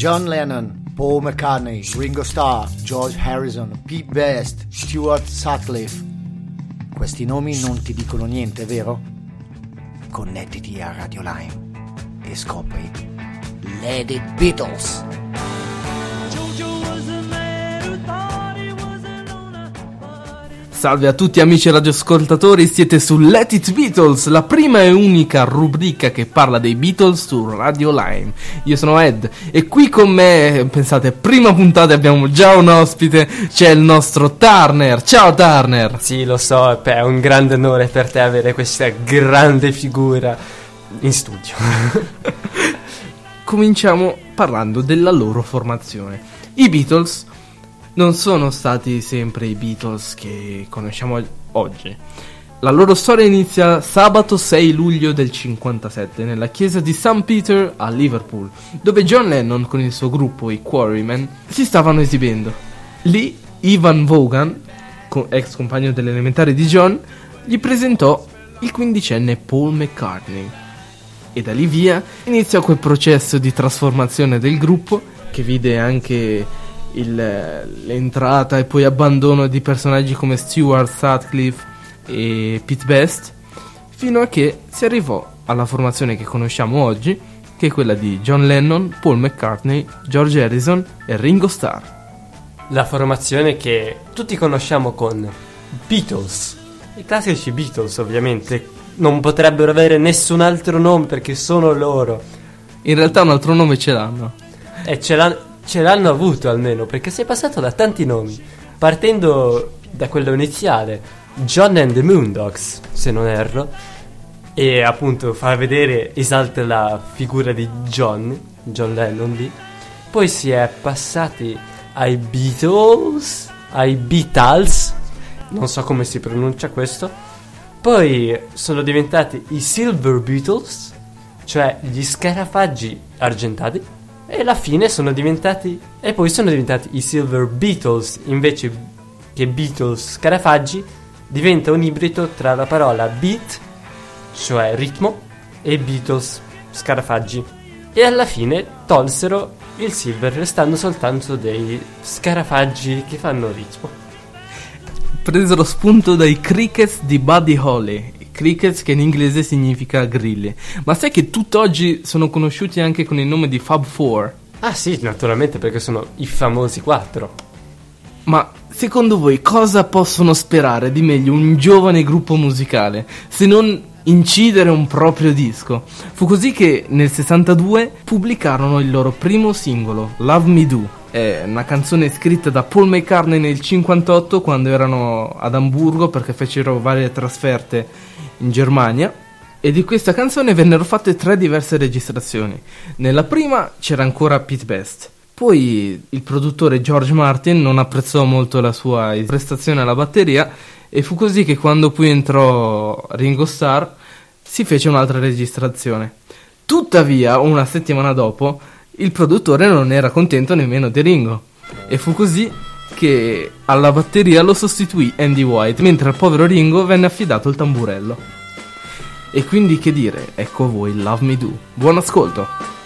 John Lennon, Paul McCartney, Ringo Starr, George Harrison, Pete Best, Stuart Sutcliffe. Questi nomi non ti dicono niente, vero? Connettiti a Radio Lime e scopri Lady Beatles. Salve a tutti amici radioascoltatori, siete su Let It Beatles, la prima e unica rubrica che parla dei Beatles su Radio Lime. Io sono Ed e qui con me, pensate, prima puntata abbiamo già un ospite, c'è il nostro Turner. Ciao Turner! Sì, lo so, è un grande onore per te avere questa grande figura in studio. Cominciamo parlando della loro formazione. I Beatles non sono stati sempre i Beatles che conosciamo oggi. La loro storia inizia sabato 6 luglio del 57 nella chiesa di St. Peter a Liverpool, dove John Lennon con il suo gruppo, i Quarrymen, si stavano esibendo. Lì Ivan Vaughan, ex compagno dell'elementare di John, gli presentò il quindicenne Paul McCartney. E da lì via iniziò quel processo di trasformazione del gruppo che vide anche il, l'entrata e poi abbandono di personaggi come Stuart Sutcliffe e Pete Best, fino a che si arrivò alla formazione che conosciamo oggi, che è quella di John Lennon, Paul McCartney, George Harrison e Ringo Starr. La formazione che tutti conosciamo con Beatles, i classici Beatles ovviamente, non potrebbero avere nessun altro nome perché sono loro. In realtà un altro nome ce l'hanno. E ce l'hanno ce l'hanno avuto almeno, perché sei passato da tanti nomi, partendo da quello iniziale, John and the Moondogs, se non erro, e appunto fa vedere, esalta la figura di John, John Lennon lì, poi si è passati ai Beatles, ai Beatles, non so come si pronuncia questo, poi sono diventati i Silver Beatles, cioè gli scarafaggi argentati, e alla fine sono diventati. E poi sono diventati i Silver Beatles invece che Beatles Scarafaggi. Diventa un ibrido tra la parola beat, cioè ritmo, e Beatles Scarafaggi. E alla fine tolsero il Silver, restando soltanto dei scarafaggi che fanno ritmo. Presero spunto dai crickets di Buddy Holly, Crickets che in inglese significa grilli. Ma sai che tutt'oggi sono conosciuti anche con il nome di Fab Four? Ah sì, naturalmente perché sono i famosi quattro. Ma secondo voi cosa possono sperare di meglio un giovane gruppo musicale se non incidere un proprio disco? Fu così che nel 62 pubblicarono il loro primo singolo, Love Me Do è una canzone scritta da Paul McCartney nel 58 quando erano ad Amburgo perché fecero varie trasferte in Germania e di questa canzone vennero fatte tre diverse registrazioni. Nella prima c'era ancora Pete Best. Poi il produttore George Martin non apprezzò molto la sua prestazione alla batteria e fu così che quando poi entrò Ringo Starr si fece un'altra registrazione. Tuttavia, una settimana dopo, il produttore non era contento nemmeno di Ringo. E fu così che alla batteria lo sostituì Andy White, mentre al povero Ringo venne affidato il tamburello. E quindi che dire, ecco a voi Love Me Do. Buon ascolto!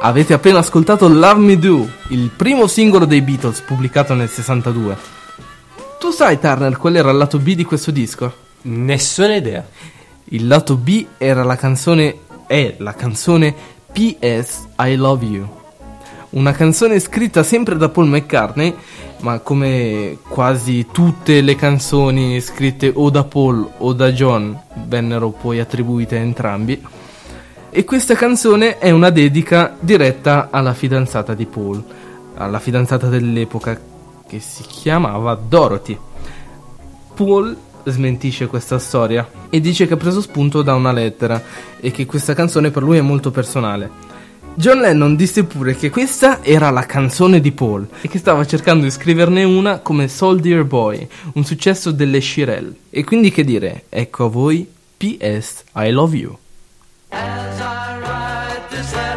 Avete appena ascoltato Love Me Do, il primo singolo dei Beatles pubblicato nel 62. Tu sai, Turner, qual era il lato B di questo disco? Nessuna idea. Il lato B era la canzone è la canzone PS I Love You. Una canzone scritta sempre da Paul McCartney, ma come quasi tutte le canzoni scritte o da Paul o da John vennero poi attribuite a entrambi. E questa canzone è una dedica diretta alla fidanzata di Paul, alla fidanzata dell'epoca che si chiamava Dorothy. Paul smentisce questa storia e dice che ha preso spunto da una lettera e che questa canzone per lui è molto personale. John Lennon disse pure che questa era la canzone di Paul e che stava cercando di scriverne una come Soldier Boy, un successo delle Shirelle. E quindi che dire, ecco a voi PS I Love You. As I write this letter,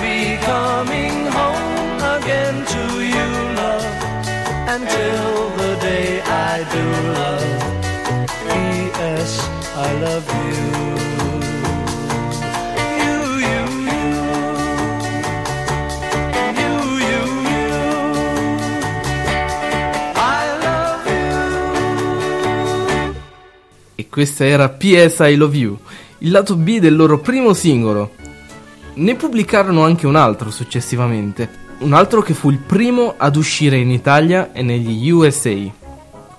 be coming home again to you, love, until the day I do love. P.S. I love you. You, you, you. You, you, you. I love you. E questa era PS I Love You, il lato B del loro primo singolo. Ne pubblicarono anche un altro successivamente, un altro che fu il primo ad uscire in Italia e negli USA.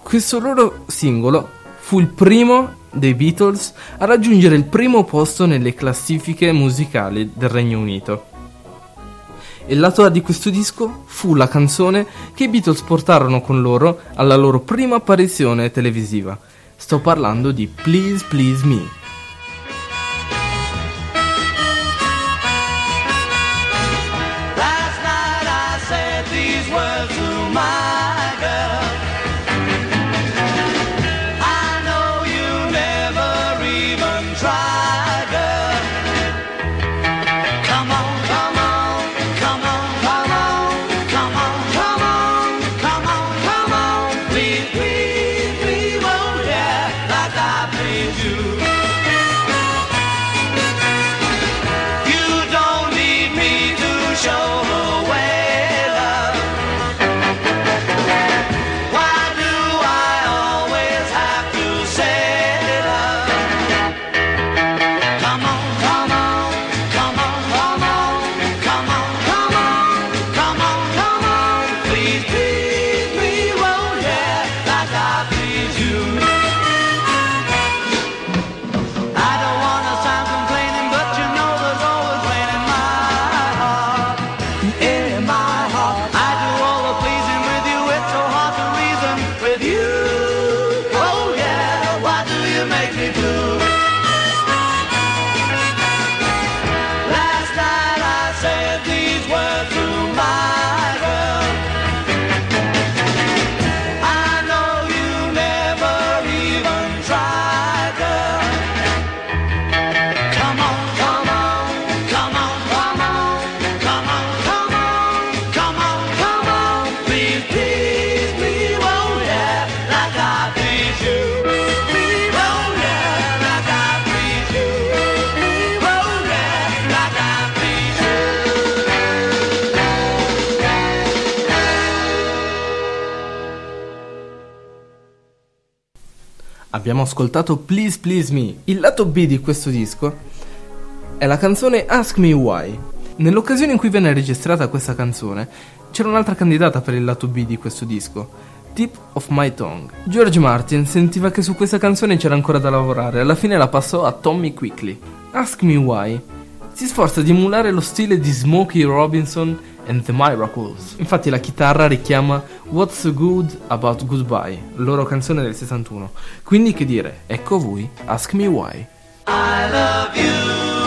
Questo loro singolo fu il primo dei Beatles a raggiungere il primo posto nelle classifiche musicali del Regno Unito. Il lato A di questo disco fu la canzone che i Beatles portarono con loro alla loro prima apparizione televisiva. Sto parlando di Please Please Me. Abbiamo ascoltato Please Please Me. Il lato B di questo disco è la canzone Ask Me Why. Nell'occasione in cui venne registrata questa canzone, c'era un'altra candidata per il lato B di questo disco, Tip of My Tongue. George Martin sentiva che su questa canzone c'era ancora da lavorare, alla fine la passò a Tommy Quickly. Ask Me Why si sforza di emulare lo stile di Smokey Robinson and the Miracles. Infatti la chitarra richiama What's so Good About Goodbye, loro canzone del 61. Quindi che dire, ecco a voi, Ask Me Why. I love you,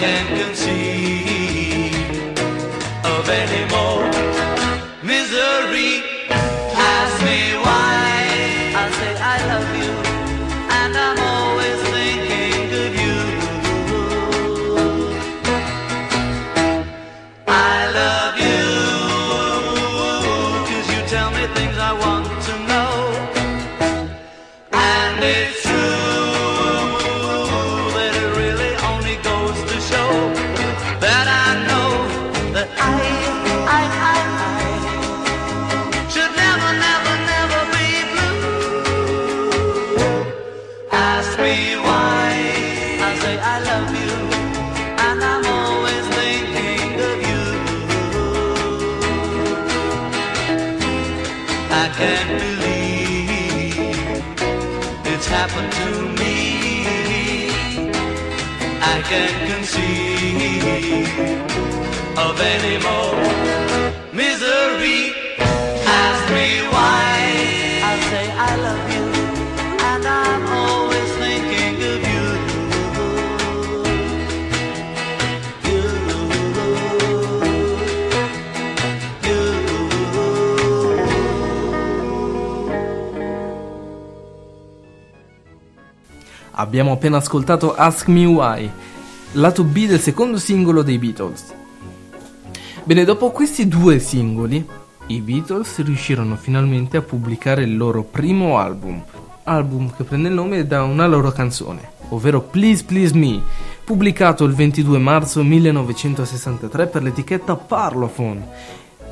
I can't conceive of any of any more misery. Ask me why. I say I love you, and I'm always thinking of you. Abbiamo appena ascoltato Ask Me Why, lato B del secondo singolo dei Beatles. Bene, dopo questi due singoli, i Beatles riuscirono finalmente a pubblicare il loro primo album, album che prende il nome da una loro canzone, ovvero Please Please Me, pubblicato il 22 marzo 1963 per l'etichetta Parlophone.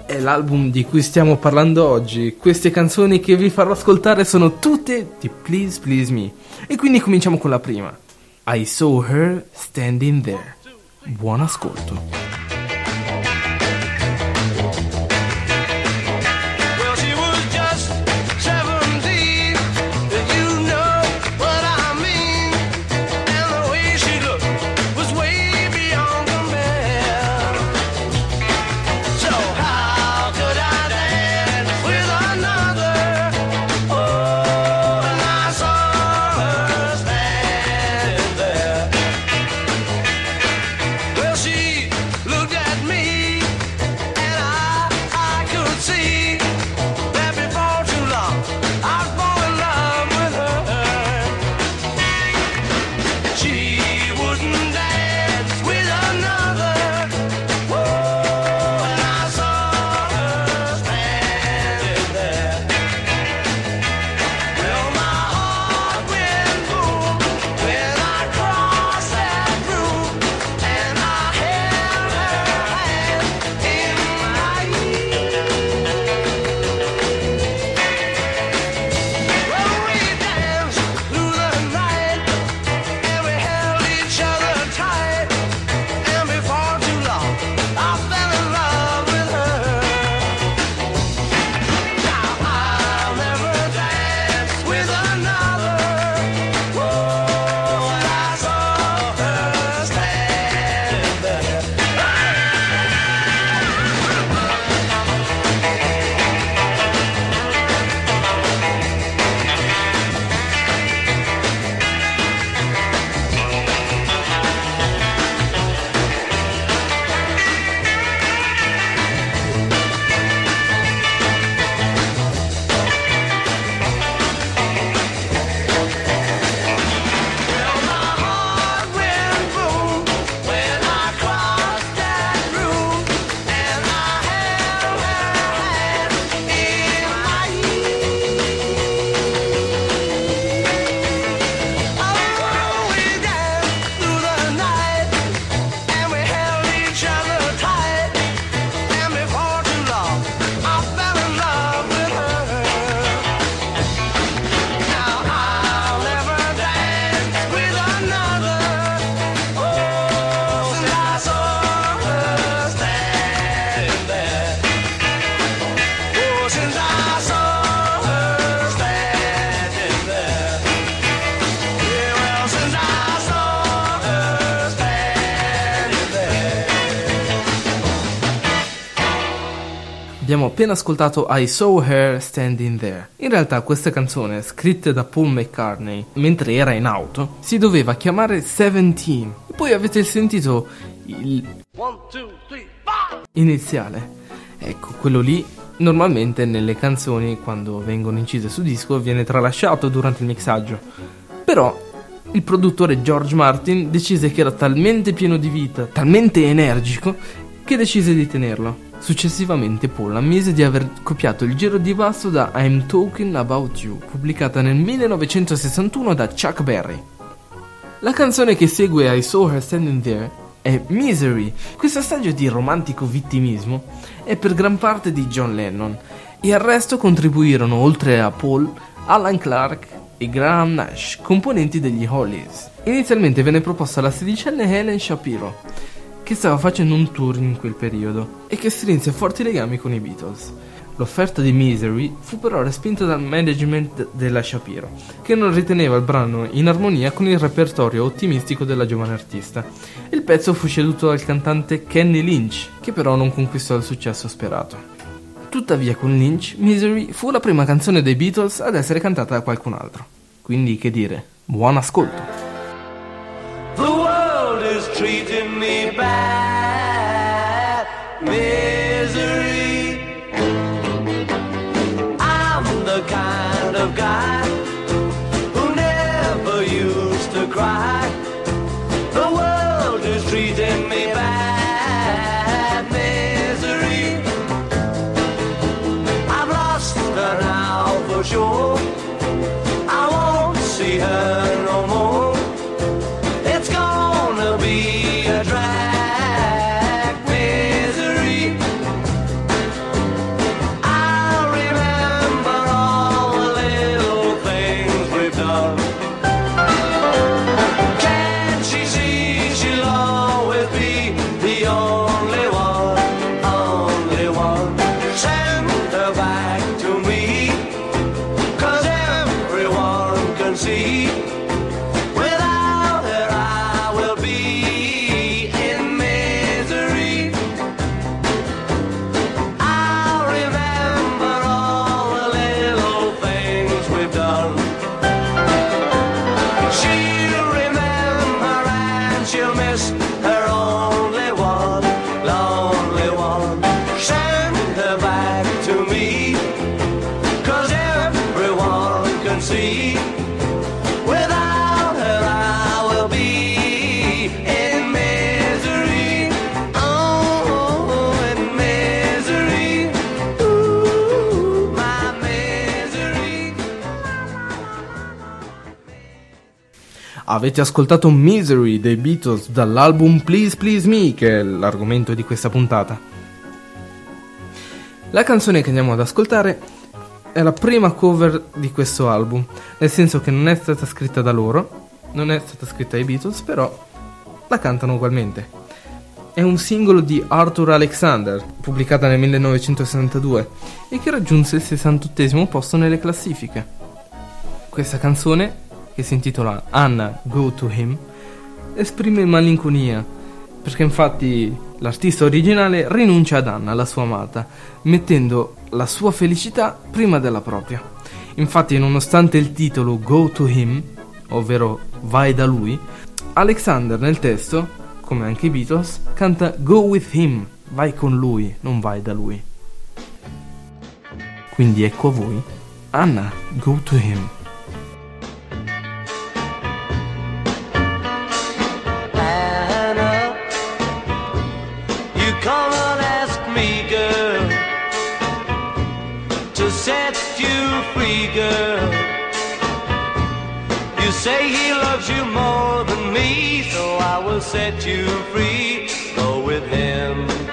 È l'album di cui stiamo parlando oggi. Queste canzoni che vi farò ascoltare sono tutte di Please Please Me. E quindi cominciamo con la prima. I saw her standing there. Buon ascolto. Abbiamo appena ascoltato I Saw Her Standing There. In realtà questa canzone, scritta da Paul McCartney mentre era in auto, si doveva chiamare Seventeen. E poi avete sentito il One, two, three, iniziale. Ecco, quello lì normalmente nelle canzoni quando vengono incise su disco viene tralasciato durante il mixaggio. Però il produttore George Martin decise che era talmente pieno di vita, talmente energico, che decise di tenerlo. Successivamente Paul ammise di aver copiato il giro di basso da I'm Talking About You, pubblicata nel 1961 da Chuck Berry. La canzone che segue I Saw Her Standing There è Misery. Questo assaggio di romantico vittimismo è per gran parte di John Lennon e al resto contribuirono oltre a Paul, Alan Clark e Graham Nash, componenti degli Hollies. Inizialmente venne proposta alla sedicenne Helen Shapiro, che stava facendo un tour in quel periodo e che strinse forti legami con i Beatles. L'offerta di Misery fu però respinta dal management della Shapiro, che non riteneva il brano in armonia con il repertorio ottimistico della giovane artista. Il pezzo fu ceduto dal cantante Kenny Lynch, che però non conquistò il successo sperato. Tuttavia con Lynch, Misery fu la prima canzone dei Beatles ad essere cantata da qualcun altro. Quindi che dire, buon ascolto! Is treating me bad. Misery. I'm the kind of guy who never used to cry. The world is treating me bad. Misery. I've lost her now for sure. I won't see her Avete ascoltato Misery dei Beatles dall'album Please Please Me, che è l'argomento di questa puntata. La canzone che andiamo ad ascoltare è la prima cover di questo album, nel senso che non è stata scritta da loro, non è stata scritta dai Beatles, però la cantano ugualmente. È un singolo di Arthur Alexander, pubblicata nel 1962, e che raggiunse il 68 posto nelle classifiche. Questa canzone, che si intitola Anna Go to Him, esprime malinconia, perché infatti l'artista originale rinuncia ad Anna, la sua amata, mettendo la sua felicità prima della propria. Infatti, nonostante il titolo Go to Him, ovvero Vai da lui, Alexander nel testo, come anche i Beatles, canta Go with him, vai con lui, non vai da lui. Quindi ecco a voi, Anna, go to him. You free, girl. You say he loves you more than me, so I will set you free. Go with him.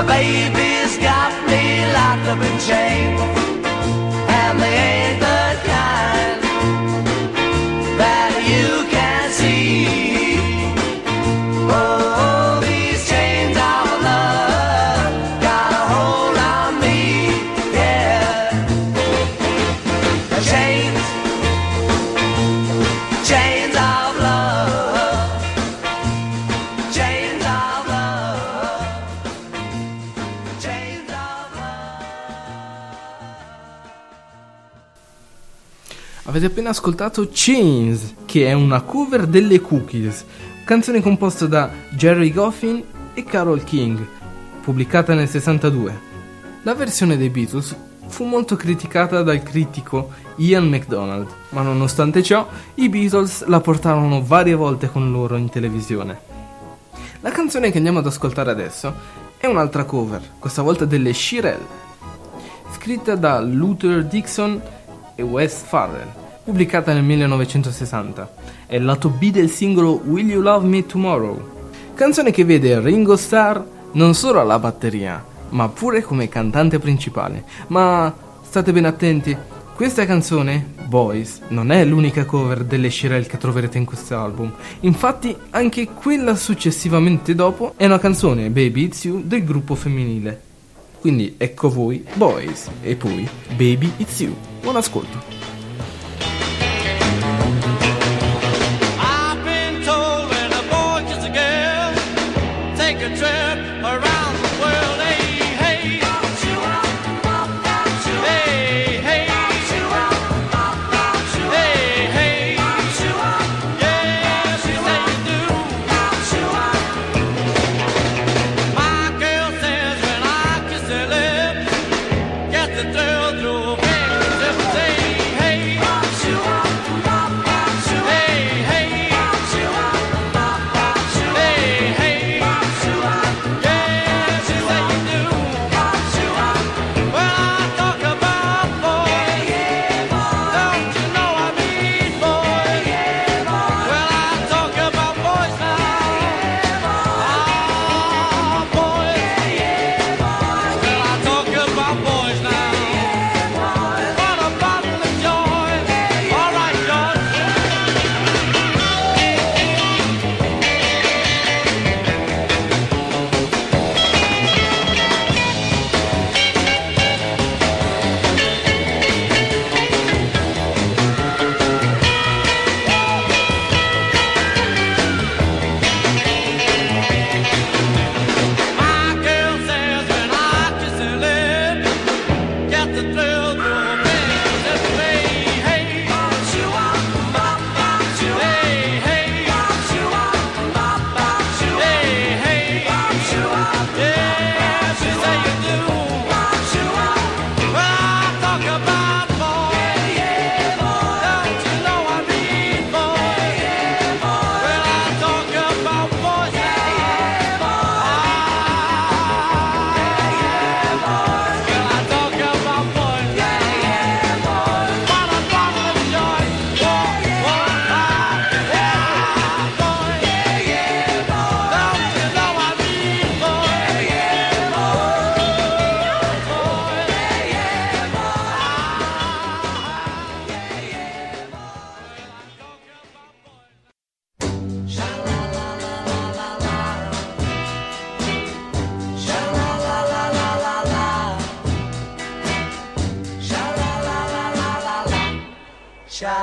My baby's got me locked up in chains, Avete appena ascoltato Chains, che è una cover delle Cookies, canzone composta da Jerry Goffin e Carol King, pubblicata nel 62. La versione dei Beatles fu molto criticata dal critico Ian MacDonald, ma nonostante ciò i Beatles la portarono varie volte con loro in televisione. La canzone che andiamo ad ascoltare adesso è un'altra cover, questa volta delle Shirelle, scritta da Luther Dixon e Wes Farrell, pubblicata nel 1960. È il lato B del singolo Will You Love Me Tomorrow, canzone che vede Ringo Starr non solo alla batteria, ma pure come cantante principale. Ma state ben attenti, questa canzone, Boys, non è l'unica cover delle Shirelle che troverete in questo album. Infatti, anche quella successivamente dopo è una canzone, Baby It's You, del gruppo femminile. Quindi ecco voi, Boys, e poi Baby It's You. Buon ascolto.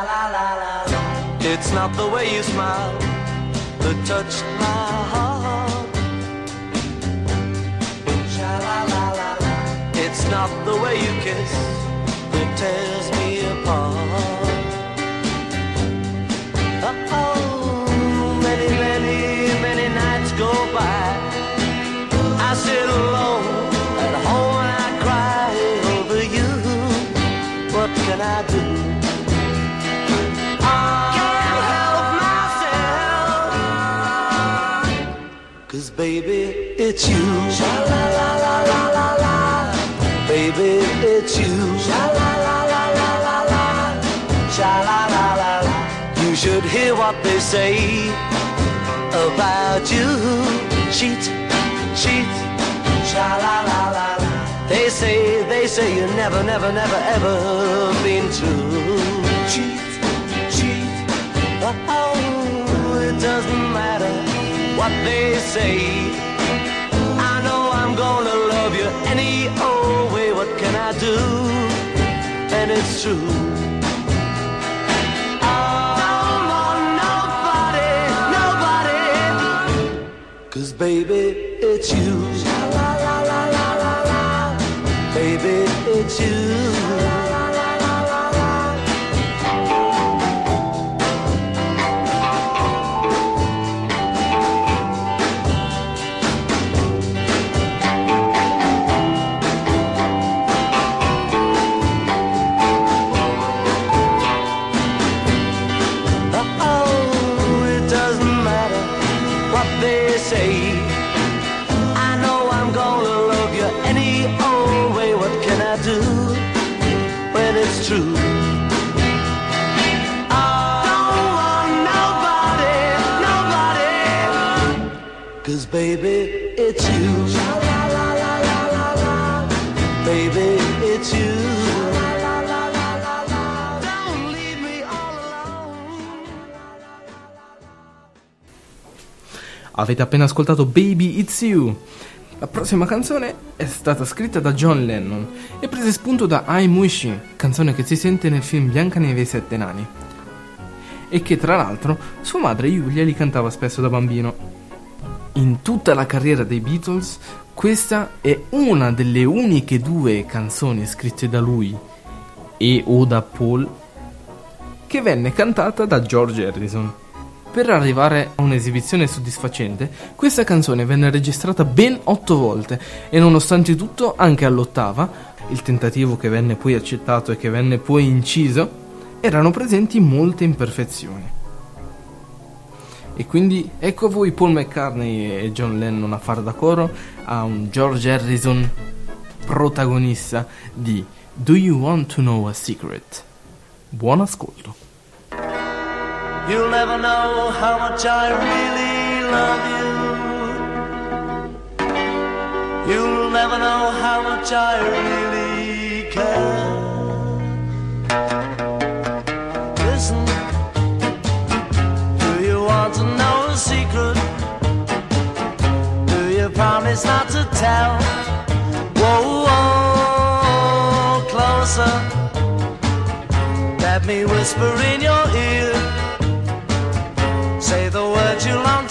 It's not the way you smile that touched my heart. La la la la. It's not the way you kiss that tears me apart. Oh, many, many, many nights go by. I sit alone at home and I cry over you. What can I do? Baby, it's you. Sha la la la la la la. Baby, it's you. Sha la la la la la la. Sha la la la la. You should hear what they say about you. Cheat, cheat. Sha la la la la. They say, they say you never, never, never, ever been true. Cheat, cheat. Oh, what they say. I know I'm gonna love you any old way. What can I do? And it's true. Nobody, nobody. Cause baby, it's you. Avete appena ascoltato Baby It's You. La prossima canzone è stata scritta da John Lennon e prese spunto da I'm Wishing, canzone che si sente nel film Biancaneve e i Sette Nani. E che tra l'altro sua madre Julia li cantava spesso da bambino. In tutta la carriera dei Beatles, questa è una delle uniche due canzoni scritte da lui e o da Paul che venne cantata da George Harrison. Per arrivare a un'esibizione soddisfacente, questa canzone venne registrata ben otto volte e nonostante tutto, anche all'ottava, il tentativo che venne poi accettato e che venne poi inciso, erano presenti molte imperfezioni. E quindi ecco a voi Paul McCartney e John Lennon a far da coro a un George Harrison protagonista di Do You Want to Know a Secret? Buon ascolto. You'll never know how much I really love you. You'll never know how much I really care. Listen, do you want to know a secret? Do you promise not to tell? Whoa, whoa, closer. Let me whisper in your ear. Say the words you long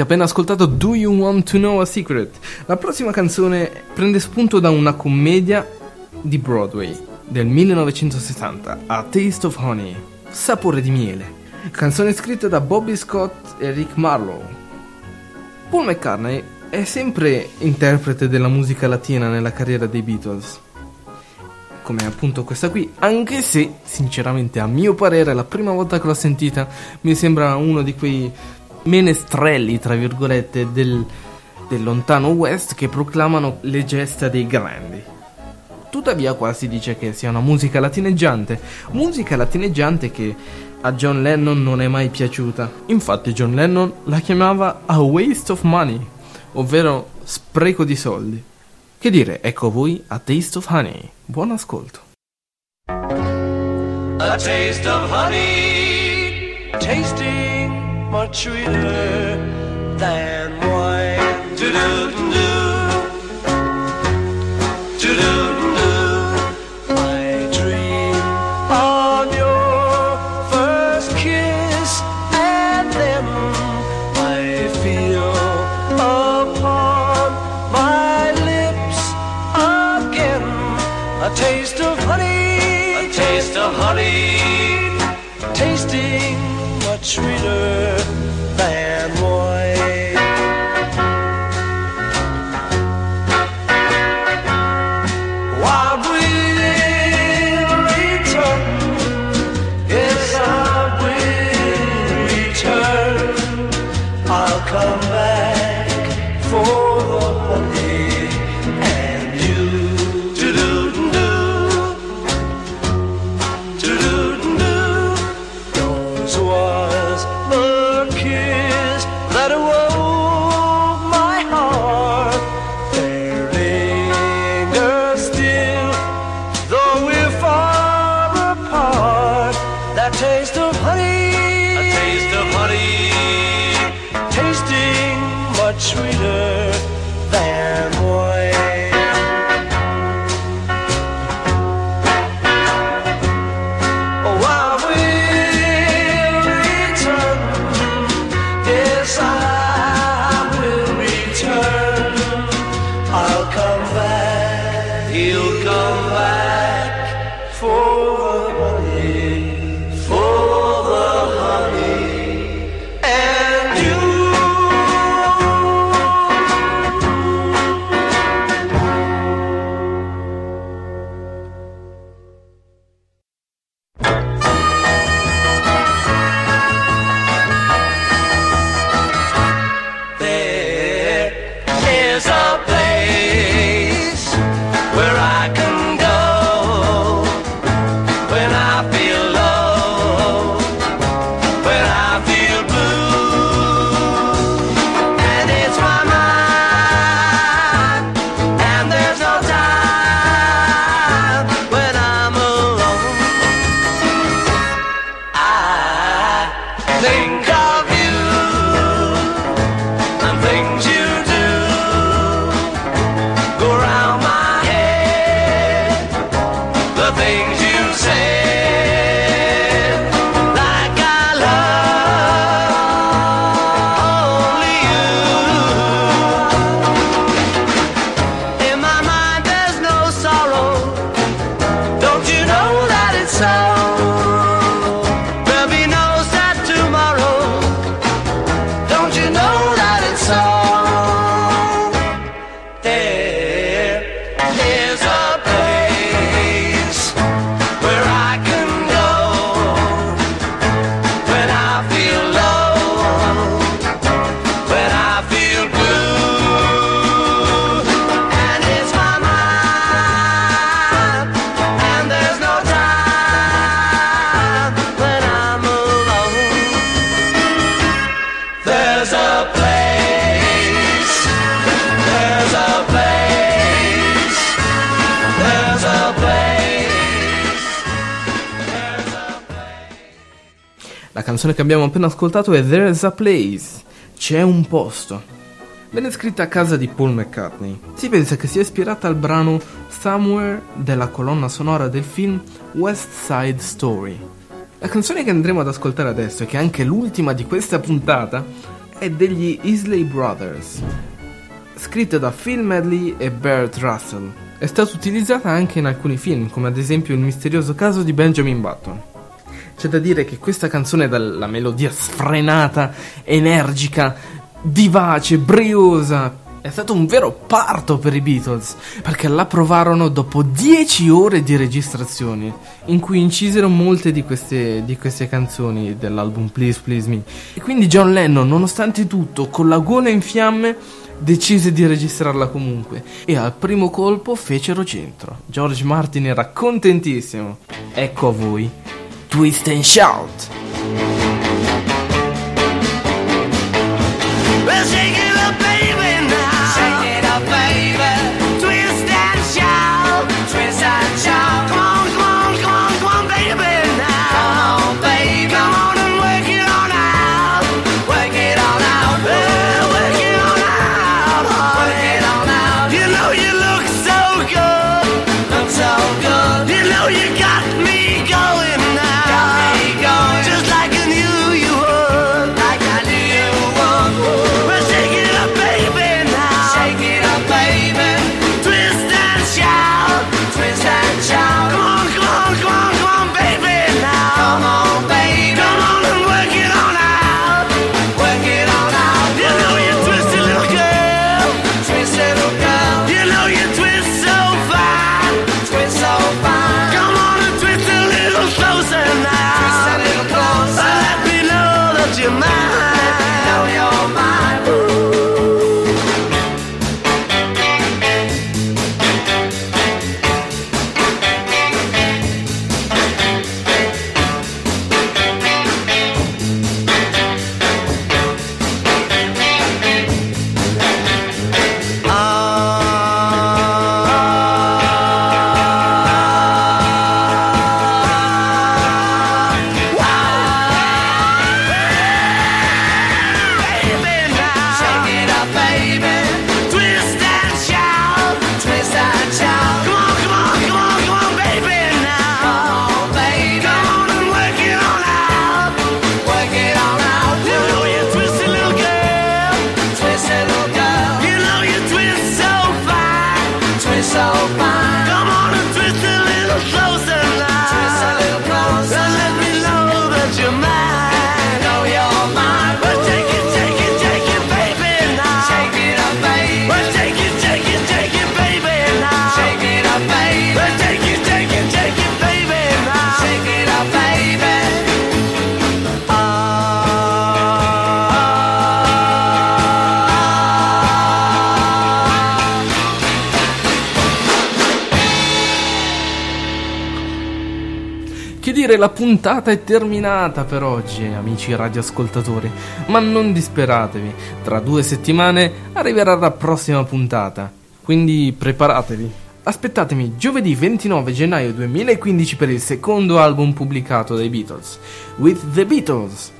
Avete appena ascoltato Do You Want to Know a Secret? La prossima canzone prende spunto da una commedia di Broadway del 1960, A Taste of Honey, Sapore di miele. Canzone scritta da Bobby Scott e Rick Marlowe. Paul McCartney è sempre interprete della musica latina nella carriera dei Beatles. Come appunto questa qui, anche se sinceramente a mio parere la prima volta che l'ho sentita mi sembra uno di quei menestrelli, tra virgolette, del, del lontano West che proclamano le gesta dei grandi. Tuttavia qua si dice che sia una musica latineggiante, musica latineggiante che a John Lennon non è mai piaciuta. Infatti John Lennon la chiamava a waste of money, ovvero spreco di soldi. Che dire, ecco a voi a Taste of Honey. Buon ascolto. A taste of honey, tasting much sweeter than wine. Do do do do do. Come La canzone che abbiamo appena ascoltato è There's a Place, c'è un posto. Venne scritta a casa di Paul McCartney. Si pensa che sia ispirata al brano Somewhere della colonna sonora del film West Side Story. La canzone che andremo ad ascoltare adesso, e che è anche l'ultima di questa puntata, è degli Isley Brothers, scritta da Phil Medley e Bert Russell. È stata utilizzata anche in alcuni film, come ad esempio Il misterioso caso di Benjamin Button. C'è da dire che questa canzone dalla melodia sfrenata, energica, vivace, briosa, è stato un vero parto per i Beatles, perché la provarono dopo 10 ore di registrazioni, in cui incisero molte di queste, di queste, canzoni dell'album Please Please Me. E quindi John Lennon, nonostante tutto, con la gola in fiamme, decise di registrarla comunque e al primo colpo fecero centro. George Martin era contentissimo. Ecco a voi Twist and Shout. Well, dire la puntata è terminata per oggi, amici radioascoltatori, ma non disperatevi, tra due settimane arriverà la prossima puntata, quindi preparatevi. Aspettatemi giovedì 29 gennaio 2015 per il secondo album pubblicato dai Beatles, With the Beatles.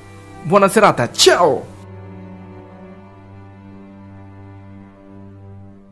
Buona serata, ciao!